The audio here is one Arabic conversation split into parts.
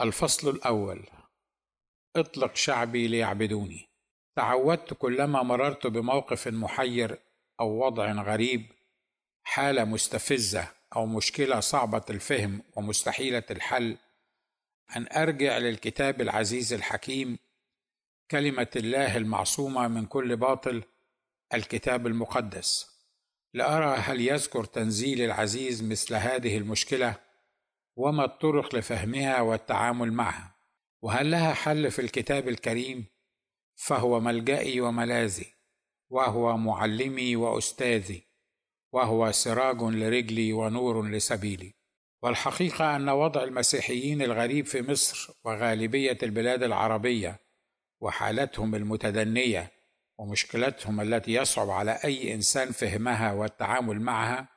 الفصل الأول. اطلق شعبي ليعبدوني. تعودت كلما مررت بموقف محير أو وضع غريب حالة مستفزة أو مشكلة صعبة الفهم ومستحيلة الحل أن أرجع للكتاب العزيز الحكيم كلمة الله المعصومة من كل باطل الكتاب المقدس. لأرى هل يذكر تنزيل العزيز مثل هذه المشكلة؟ وما الطرق لفهمها والتعامل معها وهل لها حل في الكتاب الكريم؟ فهو ملجئي وملاذي وهو معلمي وأستاذي وهو سراج لرجلي ونور لسبيلي. والحقيقة أن وضع المسيحيين الغريب في مصر وغالبية البلاد العربية وحالتهم المتدنية ومشكلتهم التي يصعب على أي إنسان فهمها والتعامل معها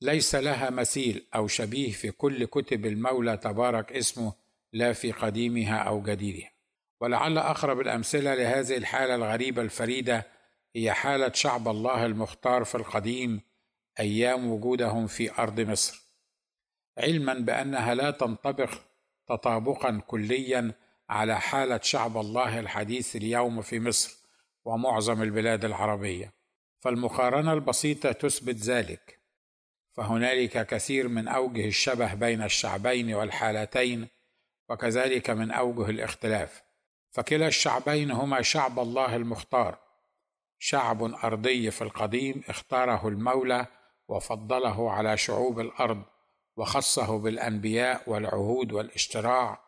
ليس لها مثيل أو شبيه في كل كتب المولى تبارك اسمه لا في قديمها أو جديدها. ولعل أقرب الأمثلة لهذه الحالة الغريبة الفريدة هي حالة شعب الله المختار في القديم أيام وجودهم في أرض مصر. علما بأنها لا تنطبق تطابقا كليا على حالة شعب الله الحديث اليوم في مصر ومعظم البلاد العربية. فالمقارنة البسيطة تثبت ذلك. فهنالك كثير من أوجه الشبه بين الشعبين والحالتين وكذلك من أوجه الاختلاف. فكلا الشعبين هما شعب الله المختار. شعب أرضي في القديم اختاره المولى وفضله على شعوب الأرض وخصه بالأنبياء والعهود والاشتراع.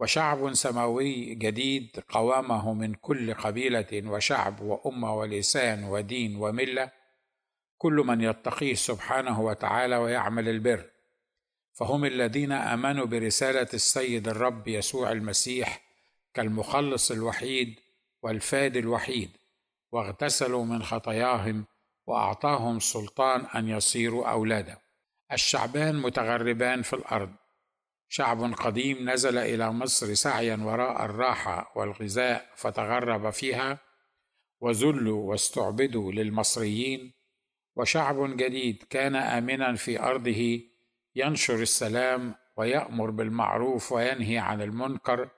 وشعب سماوي جديد قوامه من كل قبيلة وشعب وأمة ولسان ودين وملة كل من يتقيه سبحانه وتعالى ويعمل البر. فهم الذين آمنوا برسالة السيد الرب يسوع المسيح كالمخلص الوحيد والفادي الوحيد واغتسلوا من خطاياهم وأعطاهم سلطان أن يصيروا أولاده. الشعبان متغربان في الأرض. شعب قديم نزل إلى مصر سعيا وراء الراحة والغذاء فتغرب فيها وذلوا واستعبدوا للمصريين وشعب جديد كان آمنا في أرضه ينشر السلام ويأمر بالمعروف وينهي عن المنكر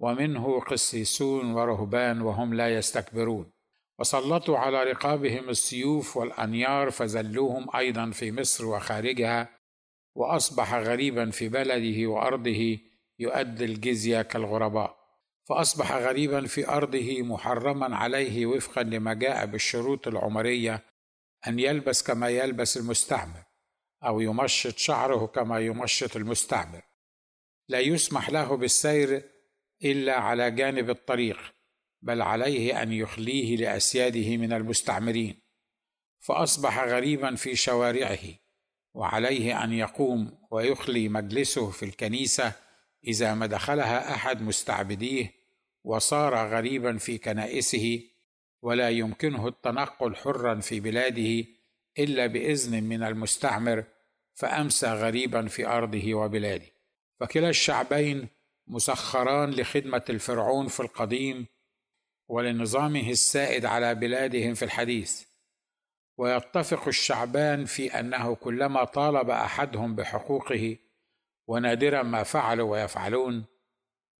ومنه قسيسون ورهبان وهم لا يستكبرون. وسلطوا على رقابهم السيوف والأنيار فذلوهم أيضا في مصر وخارجها وأصبح غريبا في بلده وأرضه يؤدي الجزية كالغرباء. فأصبح غريبا في أرضه محرما عليه وفقا لما جاء بالشروط العمرية أن يلبس كما يلبس المستعمر أو يمشط شعره كما يمشط المستعمر. لا يسمح له بالسير إلا على جانب الطريق بل عليه أن يخليه لأسياده من المستعمرين. فأصبح غريبا في شوارعه وعليه أن يقوم ويخلي مجلسه في الكنيسة إذا ما دخلها أحد مستعبديه وصار غريبا في كنائسه ولا يمكنه التنقل حرا في بلاده إلا بإذن من المستعمر فأمسى غريبا في أرضه وبلاده. فكلا الشعبين مسخران لخدمة الفرعون في القديم ولنظامه السائد على بلادهم في الحديث. ويتفق الشعبان في أنه كلما طالب أحدهم بحقوقه ونادرا ما فعلوا ويفعلون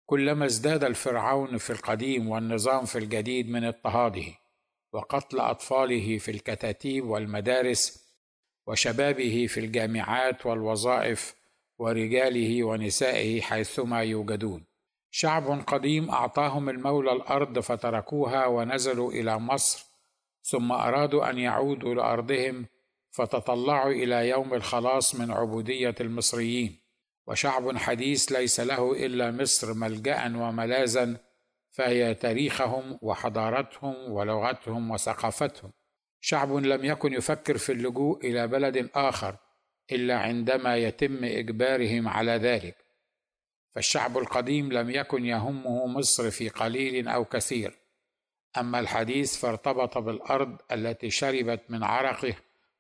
كلما ازداد الفرعون في القديم والنظام في الجديد من اضطهاده وقتل أطفاله في الكتاتيب والمدارس وشبابه في الجامعات والوظائف ورجاله ونسائه حيثما يوجدون. شعب قديم أعطاهم المولى الأرض فتركوها ونزلوا إلى مصر ثم أرادوا أن يعودوا لأرضهم فتطلعوا إلى يوم الخلاص من عبودية المصريين. وشعب حديث ليس له إلا مصر ملجأ وملاذا فهي تاريخهم وحضارتهم ولغتهم وثقافتهم. شعب لم يكن يفكر في اللجوء إلى بلد آخر إلا عندما يتم إجبارهم على ذلك. فالشعب القديم لم يكن يهمه مصر في قليل أو كثير. أما الحديث فارتبط بالأرض التي شربت من عرقه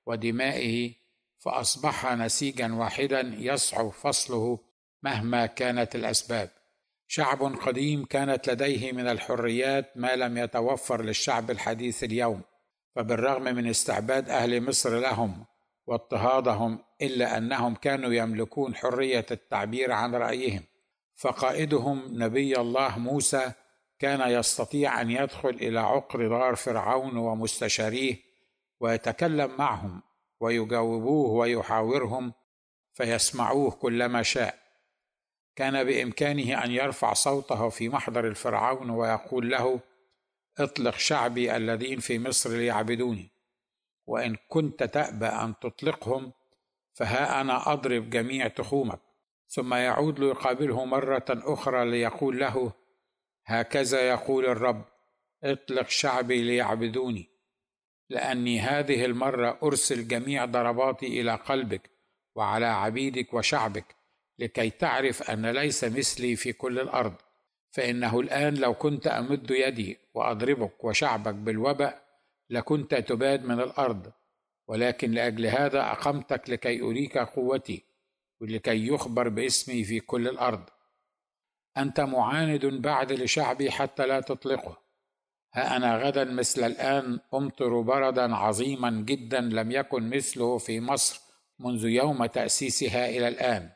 ودمائه فأصبح نسيجا واحدا يصعب فصله مهما كانت الأسباب. شعب قديم كانت لديه من الحريات ما لم يتوفر للشعب الحديث اليوم فبالرغم من استعباد أهل مصر لهم واضطهادهم إلا أنهم كانوا يملكون حرية التعبير عن رأيهم فقائدهم نبي الله موسى كان يستطيع أن يدخل إلى عقر دار فرعون ومستشاريه ويتكلم معهم ويجاوبوه ويحاورهم فيسمعوه كلما شاء. كان بإمكانه أن يرفع صوته في محضر الفرعون ويقول له اطلق شعبي الذين في مصر ليعبدوني وإن كنت تأبى أن تطلقهم فها أنا أضرب جميع تخومك. ثم يعود ليقابله مرة أخرى ليقول له هكذا يقول الرب اطلق شعبي ليعبدوني. لأني هذه المرة أرسل جميع ضرباتي إلى قلبك وعلى عبيدك وشعبك لكي تعرف أن ليس مثلي في كل الأرض. فإنه الآن لو كنت أمد يدي وأضربك وشعبك بالوباء لكنت تباد من الأرض. ولكن لأجل هذا أقمتك لكي أريك قوتي ولكي يخبر باسمي في كل الأرض. أنت معاند بعد لشعبي حتى لا تطلقه. ها أنا غدا مثل الآن أمطر بردا عظيما جدا لم يكن مثله في مصر منذ يوم تأسيسها إلى الآن.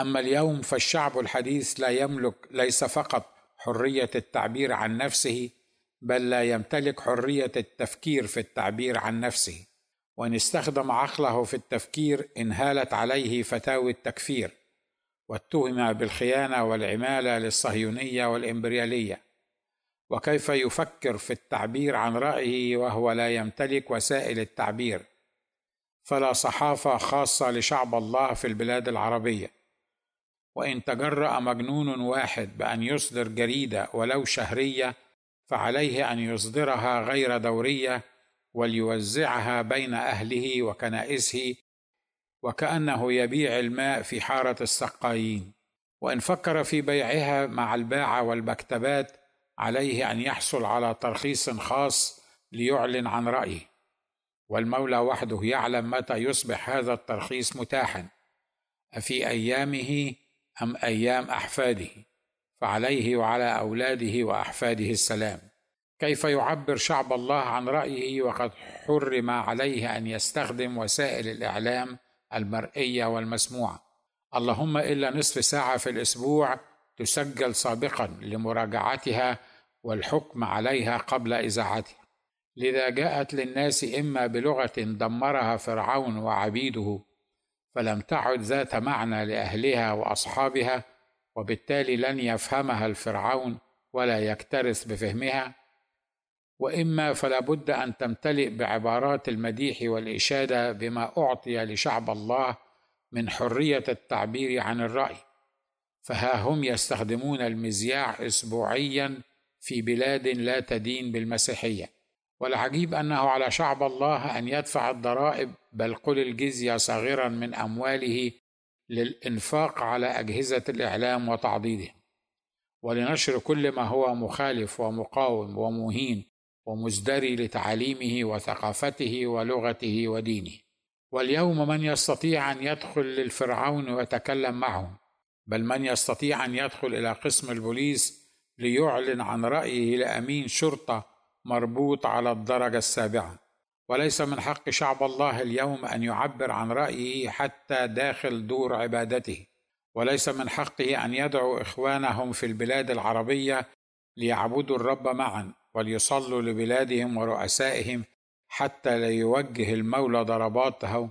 أما اليوم فالشعب الحديث لا يملك ليس فقط حرية التعبير عن نفسه بل لا يمتلك حرية التفكير في التعبير عن نفسه. وإن استخدم عقله في التفكير انهالت عليه فتاوي التكفير واتهم بالخيانة والعمالة للصهيونية والإمبريالية. وكيف يفكر في التعبير عن رأيه وهو لا يمتلك وسائل التعبير. فلا صحافة خاصة لشعب الله في البلاد العربية. وإن تجرأ مجنون واحد بأن يصدر جريدة ولو شهرية فعليه أن يصدرها غير دورية وليوزعها بين أهله وكنائسه وكأنه يبيع الماء في حارة السقايين. وإن فكر في بيعها مع الباعة والمكتبات عليه أن يحصل على ترخيص خاص ليعلن عن رأيه. والمولى وحده يعلم متى يصبح هذا الترخيص متاحا. أفي أيامه أم أيام أحفاده؟ فعليه وعلى أولاده وأحفاده السلام. كيف يعبر شعب الله عن رأيه وقد حرم عليه أن يستخدم وسائل الإعلام المرئية والمسموعة؟ اللهم إلا نصف ساعة في الأسبوع تسجل سابقا لمراجعتها والحكم عليها قبل اذاعتها لذا جاءت للناس إما بلغة دمرها فرعون وعبيده فلم تعد ذات معنى لأهلها وأصحابها وبالتالي لن يفهمها الفرعون ولا يكترث بفهمها. وإما فلا بد أن تمتلئ بعبارات المديح والإشادة بما أعطي لشعب الله من حرية التعبير عن الرأي. فها هم يستخدمون المذياع اسبوعيا في بلاد لا تدين بالمسيحية. والعجيب أنه على شعب الله أن يدفع الضرائب بل قل الجزية صغيرا من أمواله للإنفاق على أجهزة الإعلام وتعضيده. ولنشر كل ما هو مخالف ومقاوم ومهين ومزدري لتعاليمه وثقافته ولغته ودينه. واليوم من يستطيع أن يدخل للفرعون ويتكلم معه بل من يستطيع أن يدخل إلى قسم البوليس ليعلن عن رأيه لأمين شرطة مربوط على الدرجة السابعة. وليس من حق شعب الله اليوم أن يعبر عن رأيه حتى داخل دور عبادته. وليس من حقه أن يدعو إخوانهم في البلاد العربية ليعبدوا الرب معا وليصلوا لبلادهم ورؤسائهم حتى لا يوجه المولى ضرباته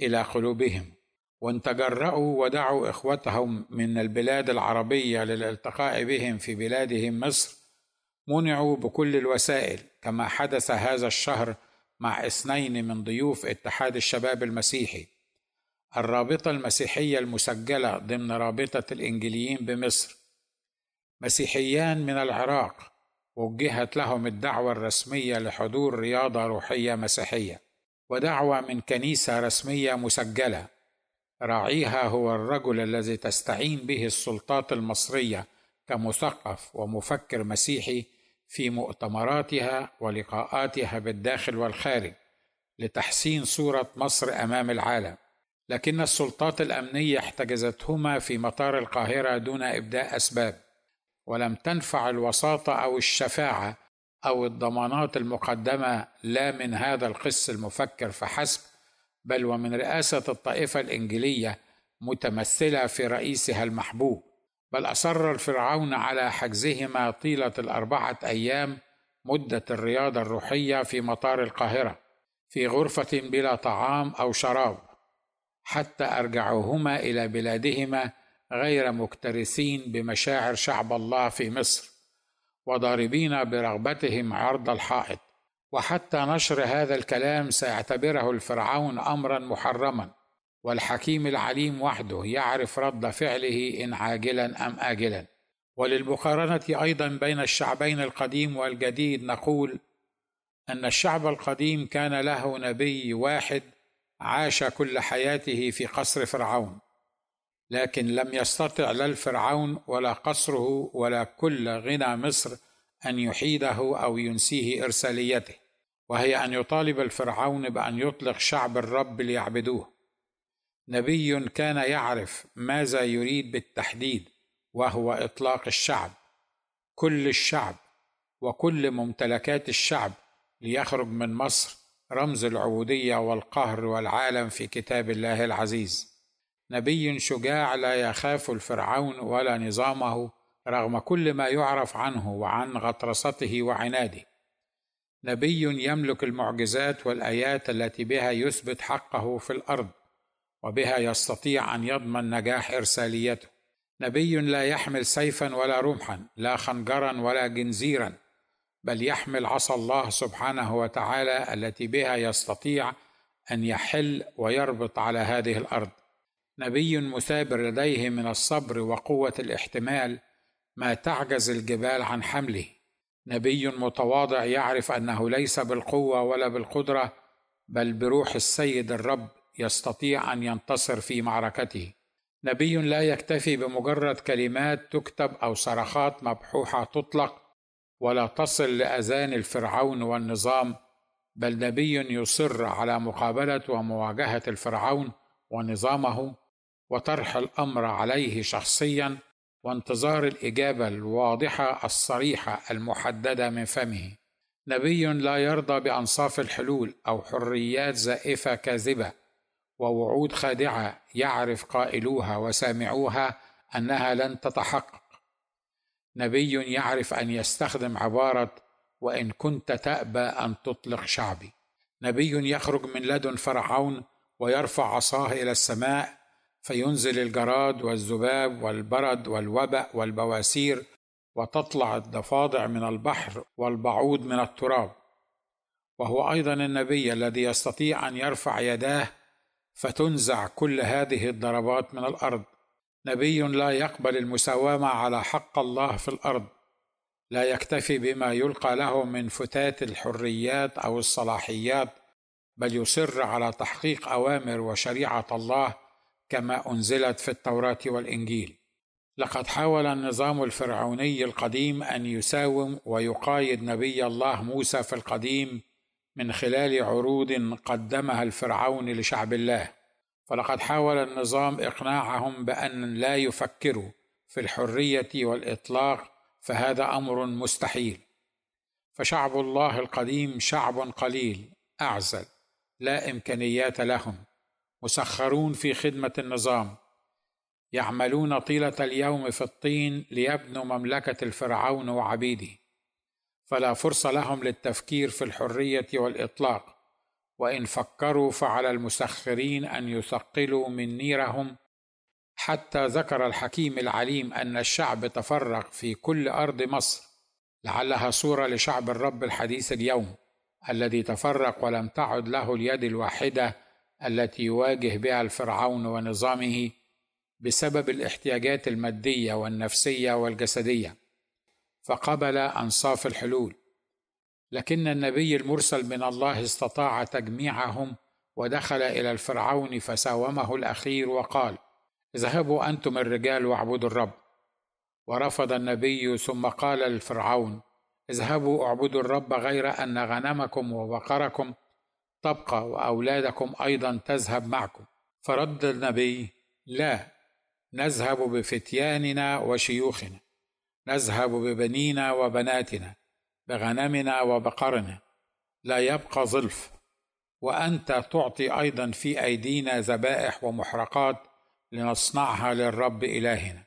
إلى قلوبهم. وان تجرأوا ودعوا إخوتهم من البلاد العربية للالتقاء بهم في بلادهم مصر. منعوا بكل الوسائل كما حدث هذا الشهر مع اثنين من ضيوف اتحاد الشباب المسيحي. الرابطة المسيحية المسجلة ضمن رابطة الإنجليين بمصر. مسيحيان من العراق وجهت لهم الدعوة الرسمية لحضور رياضة روحية مسيحية ودعوة من كنيسة رسمية مسجلة. راعيها هو الرجل الذي تستعين به السلطات المصرية كمثقف ومفكر مسيحي في مؤتمراتها ولقاءاتها بالداخل والخارج لتحسين صورة مصر أمام العالم. لكن السلطات الأمنية احتجزتهما في مطار القاهرة دون إبداء أسباب. ولم تنفع الوساطة أو الشفاعة أو الضمانات المقدمة لا من هذا القس المفكر فحسب بل ومن رئاسة الطائفة الانجيليه متمثلة في رئيسها المحبوب بل أصر الفرعون على حجزهما طيلة الأربعة أيام مدة الرياضة الروحية في مطار القاهرة في غرفة بلا طعام أو شراب حتى أرجعوهما إلى بلادهما غير مكترثين بمشاعر شعب الله في مصر وضاربين برغبتهم عرض الحائط. وحتى نشر هذا الكلام سيعتبره الفرعون امرا محرما والحكيم العليم وحده يعرف رد فعله إن عاجلا أم اجلا. وللمقارنة أيضا بين الشعبين القديم والجديد نقول أن الشعب القديم كان له نبي واحد عاش كل حياته في قصر فرعون لكن لم يستطع لا الفرعون ولا قصره ولا كل غنى مصر أن يحيده أو ينسيه إرساليته. وهي أن يطالب الفرعون بأن يطلق شعب الرب ليعبدوه. نبي كان يعرف ماذا يريد بالتحديد وهو إطلاق الشعب كل الشعب وكل ممتلكات الشعب ليخرج من مصر رمز العبودية والقهر والعالم في كتاب الله العزيز. نبي شجاع لا يخاف الفرعون ولا نظامه رغم كل ما يعرف عنه وعن غطرسته وعناده. نبي يملك المعجزات والآيات التي بها يثبت حقه في الأرض وبها يستطيع أن يضمن نجاح إرساليته. نبي لا يحمل سيفا ولا رمحا لا خنجرا ولا جنزيرا بل يحمل عصا الله سبحانه وتعالى التي بها يستطيع أن يحل ويربط على هذه الأرض. نبي مثابر لديه من الصبر وقوة الاحتمال ما تعجز الجبال عن حمله. نبي متواضع يعرف أنه ليس بالقوة ولا بالقدرة بل بروح السيد الرب يستطيع أن ينتصر في معركته. نبي لا يكتفي بمجرد كلمات تكتب أو صرخات مبحوحة تطلق ولا تصل لأذان الفرعون والنظام بل نبي يصر على مقابلة ومواجهة الفرعون ونظامه وطرح الأمر عليه شخصيا وانتظار الإجابة الواضحة الصريحة المحددة من فمه. نبي لا يرضى بأنصاف الحلول أو حريات زائفة كاذبة ووعود خادعة يعرف قائلوها وسامعوها أنها لن تتحقق. نبي يعرف أن يستخدم عبارة وإن كنت تأبى أن تطلق شعبي نبي يخرج من لدن فرعون ويرفع عصاه إلى السماء فينزل الجراد والذباب والبرد والوبأ والبواسير وتطلع الضفادع من البحر والبعوض من التراب. وهو أيضا النبي الذي يستطيع أن يرفع يداه فتنزع كل هذه الضربات من الأرض. نبي لا يقبل المساومه على حق الله في الأرض. لا يكتفي بما يلقى له من فتات الحريات أو الصلاحيات بل يصر على تحقيق أوامر وشريعة الله كما أنزلت في التوراة والإنجيل. لقد حاول النظام الفرعوني القديم أن يساوم ويقايد نبي الله موسى في القديم من خلال عروض قدمها الفرعون لشعب الله. فلقد حاول النظام إقناعهم بأن لا يفكروا في الحرية والإطلاق فهذا أمر مستحيل. فشعب الله القديم شعب قليل أعزل لا إمكانيات لهم. مسخرون في خدمة النظام يعملون طيلة اليوم في الطين ليبنوا مملكة الفرعون وعبيده. فلا فرصه لهم للتفكير في الحرية والإطلاق وإن فكروا فعلى المسخرين أن يثقلوا من نيرهم. حتى ذكر الحكيم العليم أن الشعب تفرق في كل أرض مصر لعلها صورة لشعب الرب الحديث اليوم الذي تفرق ولم تعد له اليد الواحدة التي يواجه بها الفرعون ونظامه بسبب الاحتياجات المادية والنفسية والجسدية فقبل أنصاف الحلول. لكن النبي المرسل من الله استطاع تجميعهم ودخل إلى الفرعون فساومه الأخير وقال اذهبوا أنتم الرجال واعبدوا الرب ورفض النبي ثم قال للفرعون اذهبوا اعبدوا الرب غير أن غنمكم وبقركم تبقى وأولادكم أيضا تذهب معكم. فرد النبي لا نذهب بفتياننا وشيوخنا نذهب ببنينا وبناتنا بغنمنا وبقرنا. لا يبقى ظلف. وأنت تعطي أيضا في أيدينا ذبائح ومحرقات لنصنعها للرب إلهنا.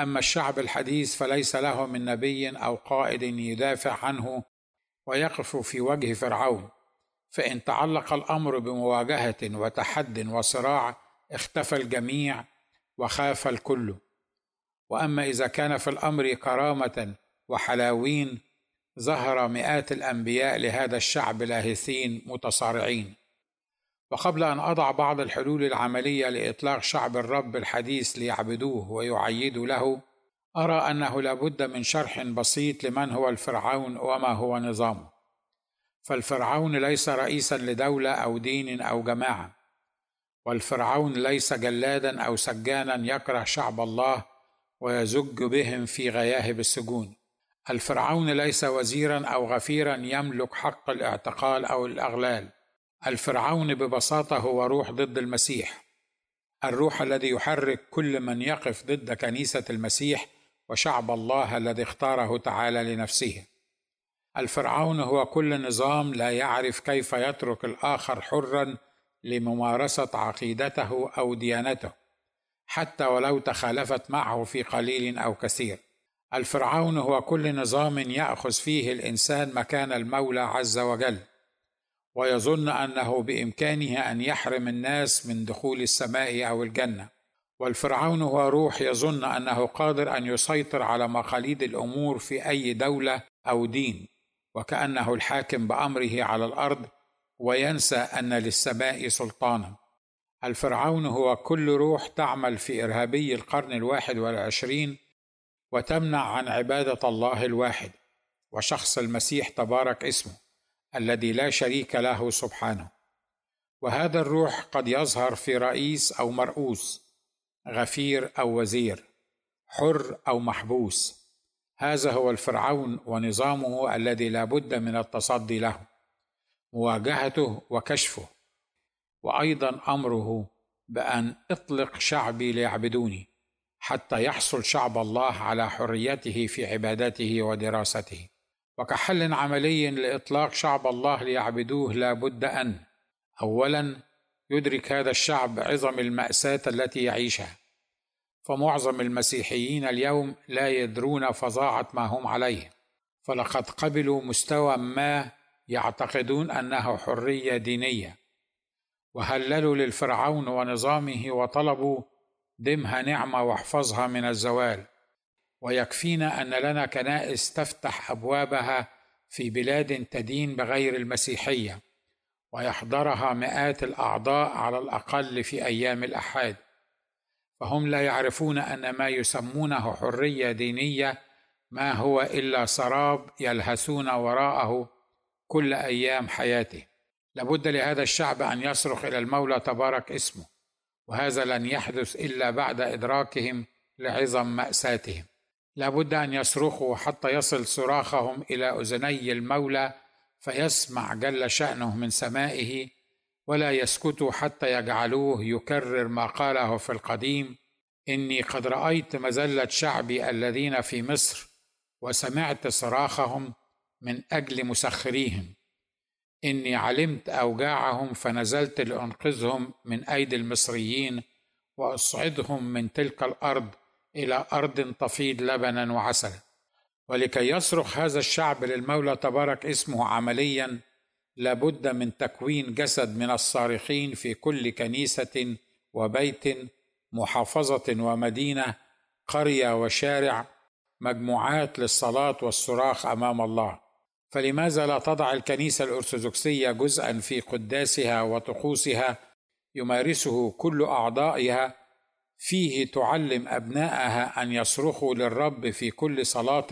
أما الشعب الحديث فليس له من نبي أو قائد يدافع عنه ويقف في وجه فرعون. فإن تعلق الأمر بمواجهة وتحد وصراع اختفى الجميع وخاف الكل. وأما إذا كان في الأمر كرامة وحلاوين ظهر مئات الأنبياء لهذا الشعب لاهثين متصارعين. وقبل أن أضع بعض الحلول العملية لإطلاق شعب الرب الحديث ليعبدوه ويعيدوا له أرى أنه لابد من شرح بسيط لمن هو الفرعون وما هو نظامه. فالفرعون ليس رئيسا لدولة أو دين أو جماعة والفرعون ليس جلادا أو سجانا يكره شعب الله ويزج بهم في غياهب السجون. الفرعون ليس وزيرا أو غفيرا يملك حق الاعتقال أو الأغلال. الفرعون ببساطة هو روح ضد المسيح الروح الذي يحرك كل من يقف ضد كنيسة المسيح وشعب الله الذي اختاره تعالى لنفسه. الفرعون هو كل نظام لا يعرف كيف يترك الآخر حرا لممارسة عقيدته أو ديانته حتى ولو تخالفت معه في قليل أو كثير. الفرعون هو كل نظام يأخذ فيه الإنسان مكان المولى عز وجل ويظن أنه بإمكانه أن يحرم الناس من دخول السماء أو الجنة. والفرعون هو روح يظن أنه قادر أن يسيطر على مقاليد الأمور في أي دولة أو دين. وكأنه الحاكم بأمره على الأرض وينسى أن للسماء سلطانا. الفرعون هو كل روح تعمل في إرهابي القرن الواحد والعشرين وتمنع عن عبادة الله الواحد وشخص المسيح تبارك اسمه الذي لا شريك له سبحانه. وهذا الروح قد يظهر في رئيس أو مرؤوس غفير أو وزير حر أو محبوس. هذا هو الفرعون ونظامه الذي لا بد من التصدي له مواجهته وكشفه. وأيضا أمره بأن اطلق شعبي ليعبدوني حتى يحصل شعب الله على حريته في عبادته ودراسته. وكحل عملي لإطلاق شعب الله ليعبدوه لا بد أن اولا يدرك هذا الشعب عظم المأساة التي يعيشها. فمعظم المسيحيين اليوم لا يدرون فظاعة ما هم عليه. فلقد قبلوا مستوى ما يعتقدون أنه حرية دينية. وهللوا للفرعون ونظامه وطلبوا دمها نعمة واحفظها من الزوال. ويكفينا أن لنا كنائس تفتح أبوابها في بلاد تدين بغير المسيحية. ويحضرها مئات الأعضاء على الأقل في أيام الاحاد فهم لا يعرفون أن ما يسمونه حرية دينية ما هو إلا سراب يلهثون وراءه كل أيام حياته. لابد لهذا الشعب أن يصرخ إلى المولى تبارك اسمه وهذا لن يحدث إلا بعد إدراكهم لعظم مأساتهم. لابد أن يصرخوا حتى يصل صراخهم إلى أذني المولى فيسمع جل شأنه من سمائه ولا يسكتوا حتى يجعلوه يكرر ما قاله في القديم إني قد رأيت مذلة شعبي الذين في مصر وسمعت صراخهم من أجل مسخريهم. إني علمت أوجاعهم فنزلت لأنقذهم من أيدي المصريين وأصعدهم من تلك الأرض إلى أرض تفيض لبنا وعسلا ولكي يصرخ هذا الشعب للمولى تبارك اسمه عمليا لابد من تكوين جسد من الصارخين في كل كنيسة وبيت محافظة ومدينة قرية وشارع مجموعات للصلاة والصراخ أمام الله. فلماذا لا تضع الكنيسة الأرثوذكسية جزءا في قداسها وطقوسها يمارسه كل أعضائها فيه تعلم أبنائها أن يصرخوا للرب في كل صلاة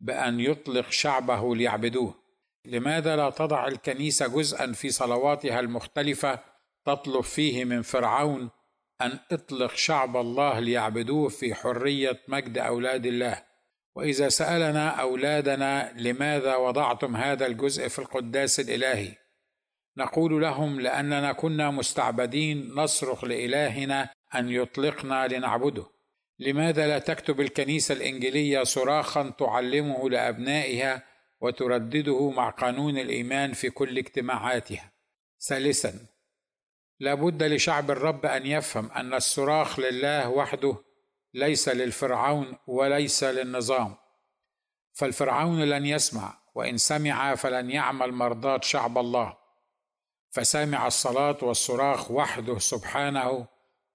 بأن يطلق شعبه ليعبدوه؟ لماذا لا تضع الكنيسة جزءا في صلواتها المختلفة تطلب فيه من فرعون أن اطلق شعب الله ليعبدوه في حرية مجد أولاد الله؟ وإذا سألنا أولادنا لماذا وضعتم هذا الجزء في القداس الإلهي نقول لهم لأننا كنا مستعبدين نصرخ لإلهنا أن يطلقنا لنعبده. لماذا لا تكتب الكنيسة الإنجيلية صراخا تعلمه لأبنائها وتردده مع قانون الإيمان في كل اجتماعاتها. ثالثا لا بد لشعب الرب أن يفهم أن الصراخ لله وحده ليس للفرعون وليس للنظام. فالفرعون لن يسمع وإن سمع فلن يعمل مرضاة شعب الله. فسامع الصلاة والصراخ وحده سبحانه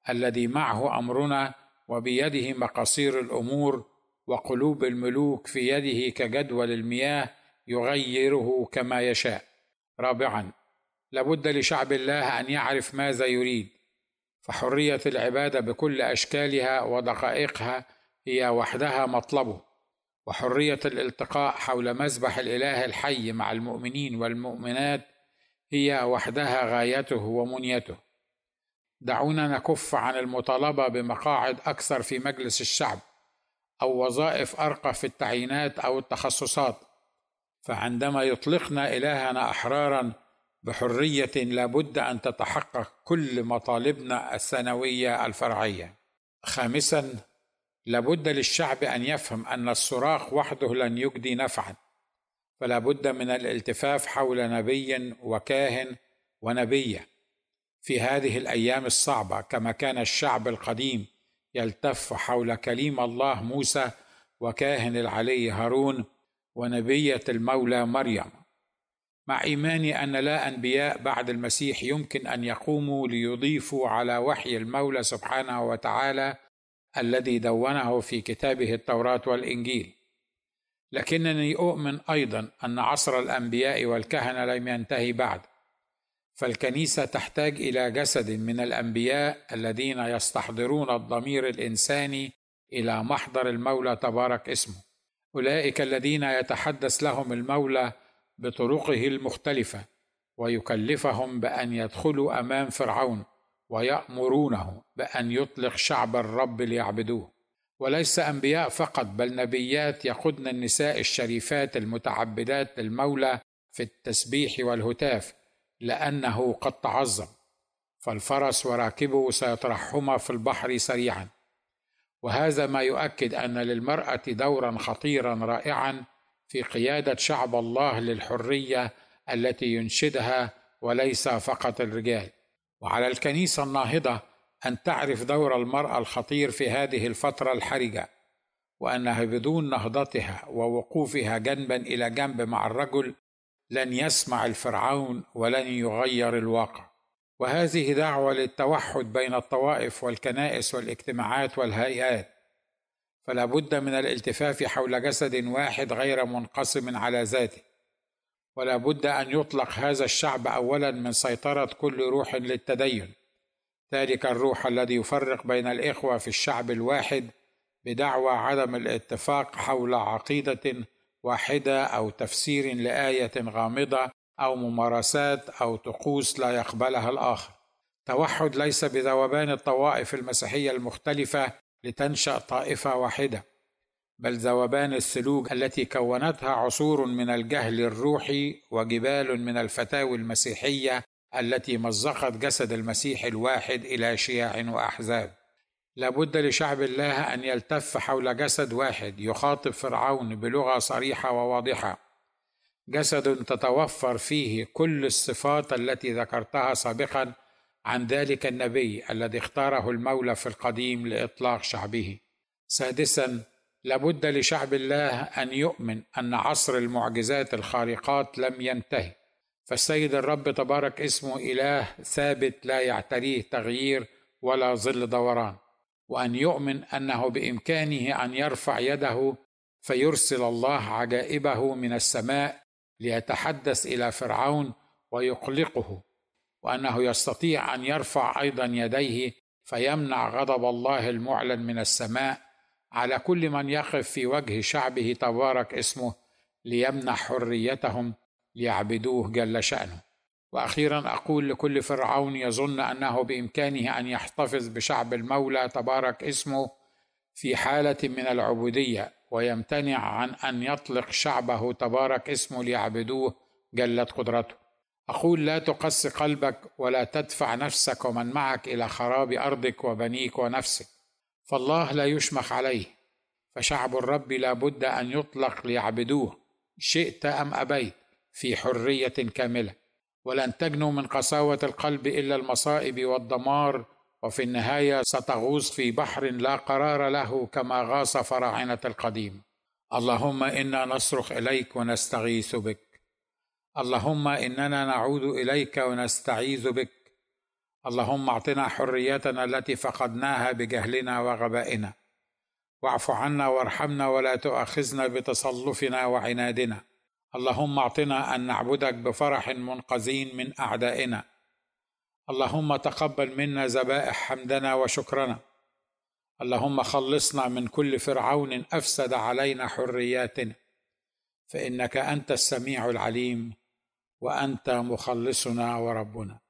الذي معه أمرنا وبيده مقاصير الأمور وقلوب الملوك في يده كجدول المياه يغيره كما يشاء. رابعا لابد لشعب الله أن يعرف ماذا يريد. فحرية العبادة بكل أشكالها ودقائقها هي وحدها مطلبه. وحرية الالتقاء حول مذبح الإله الحي مع المؤمنين والمؤمنات هي وحدها غايته ومنيته. دعونا نكف عن المطالبة بمقاعد أكثر في مجلس الشعب. أو وظائف أرقى في التعيينات أو التخصصات فعندما يطلقنا إلهنا أحرارا بحرية لابد أن تتحقق كل مطالبنا الثانويه الفرعية. خامسا لابد للشعب أن يفهم أن الصراخ وحده لن يجدي نفعا فلا بد من الالتفاف حول نبي وكاهن ونبية في هذه الأيام الصعبة كما كان الشعب القديم يلتف حول كليم الله موسى وكاهن العلي هارون ونبية المولى مريم. مع ايماني أن لا أنبياء بعد المسيح يمكن أن يقوموا ليضيفوا على وحي المولى سبحانه وتعالى الذي دونه في كتابه التوراة والإنجيل. لكنني أؤمن أيضا أن عصر الأنبياء والكهنة لم ينتهي بعد. فالكنيسة تحتاج إلى جسد من الأنبياء الذين يستحضرون الضمير الإنساني إلى محضر المولى تبارك اسمه. أولئك الذين يتحدث لهم المولى بطرقه المختلفة ويكلفهم بأن يدخلوا أمام فرعون ويأمرونه بأن يطلق شعب الرب ليعبدوه. وليس أنبياء فقط بل نبيات يقودن النساء الشريفات المتعبدات للمولى في التسبيح والهتاف. لأنه قد تعظم فالفرس وراكبه سيطرحهما في البحر سريعا. وهذا ما يؤكد أن للمرأة دورا خطيرا رائعا في قيادة شعب الله للحرية التي ينشدها وليس فقط الرجال. وعلى الكنيسة الناهضة أن تعرف دور المرأة الخطير في هذه الفترة الحرجة وأنها بدون نهضتها ووقوفها جنبا إلى جنب مع الرجل لن يسمع الفرعون ولن يغير الواقع. وهذه دعوة للتوحد بين الطوائف والكنائس والاجتماعات والهيئات. فلا بد من الالتفاف حول جسد واحد غير منقسم على ذاته. ولا بد أن يطلق هذا الشعب اولا من سيطرة كل روح للتدين. ذلك الروح الذي يفرق بين الإخوة في الشعب الواحد بدعوى عدم الاتفاق حول عقيدة واحدة أو تفسير لآية غامضة أو ممارسات أو طقوس لا يقبلها الآخر. توحد ليس بذوبان الطوائف المسيحية المختلفة لتنشأ طائفة واحدة بل ذوبان الثلوج التي كونتها عصور من الجهل الروحي وجبال من الفتاوي المسيحية التي مزقت جسد المسيح الواحد إلى شياع وأحزاب. لابد لشعب الله أن يلتف حول جسد واحد يخاطب فرعون بلغة صريحة وواضحة. جسد تتوفر فيه كل الصفات التي ذكرتها سابقا عن ذلك النبي الذي اختاره المولى في القديم لإطلاق شعبه. سادسا لابد لشعب الله أن يؤمن أن عصر المعجزات الخارقات لم ينتهي. فالسيد الرب تبارك اسمه إله ثابت لا يعتريه تغيير ولا ظل دوران. وأن يؤمن أنه بإمكانه أن يرفع يده فيرسل الله عجائبه من السماء ليتحدث إلى فرعون ويقلقه وأنه يستطيع أن يرفع أيضا يديه فيمنع غضب الله المعلن من السماء. على كل من يقف في وجه شعبه تبارك اسمه ليمنح حريتهم ليعبدوه جل شأنه. وأخيرا أقول لكل فرعون يظن أنه بإمكانه أن يحتفظ بشعب المولى تبارك اسمه في حالة من العبودية ويمتنع عن أن يطلق شعبه تبارك اسمه ليعبدوه جلت قدرته. أقول لا تقس قلبك ولا تدفع نفسك ومن معك إلى خراب أرضك وبنيك ونفسك. فالله لا يشمخ عليه. فشعب الرب لا بد أن يطلق ليعبدوه شئت أم أبيت في حرية كاملة. ولن تجنوا من قساوة القلب إلا المصائب والدمار وفي النهاية ستغوص في بحر لا قرار له كما غاص فراعنة القديم. اللهم إنا نصرخ إليك ونستغيث بك. اللهم إننا نعود إليك ونستعيذ بك. اللهم اعطنا حريتنا التي فقدناها بجهلنا وغبائنا. واعف عنا وارحمنا ولا تؤاخذنا بتصلفنا وعنادنا. اللهم اعطنا أن نعبدك بفرح منقذين من أعدائنا. اللهم تقبل منا ذبائح حمدنا وشكرنا. اللهم خلصنا من كل فرعون أفسد علينا حرياتنا. فإنك أنت السميع العليم وأنت مخلصنا وربنا.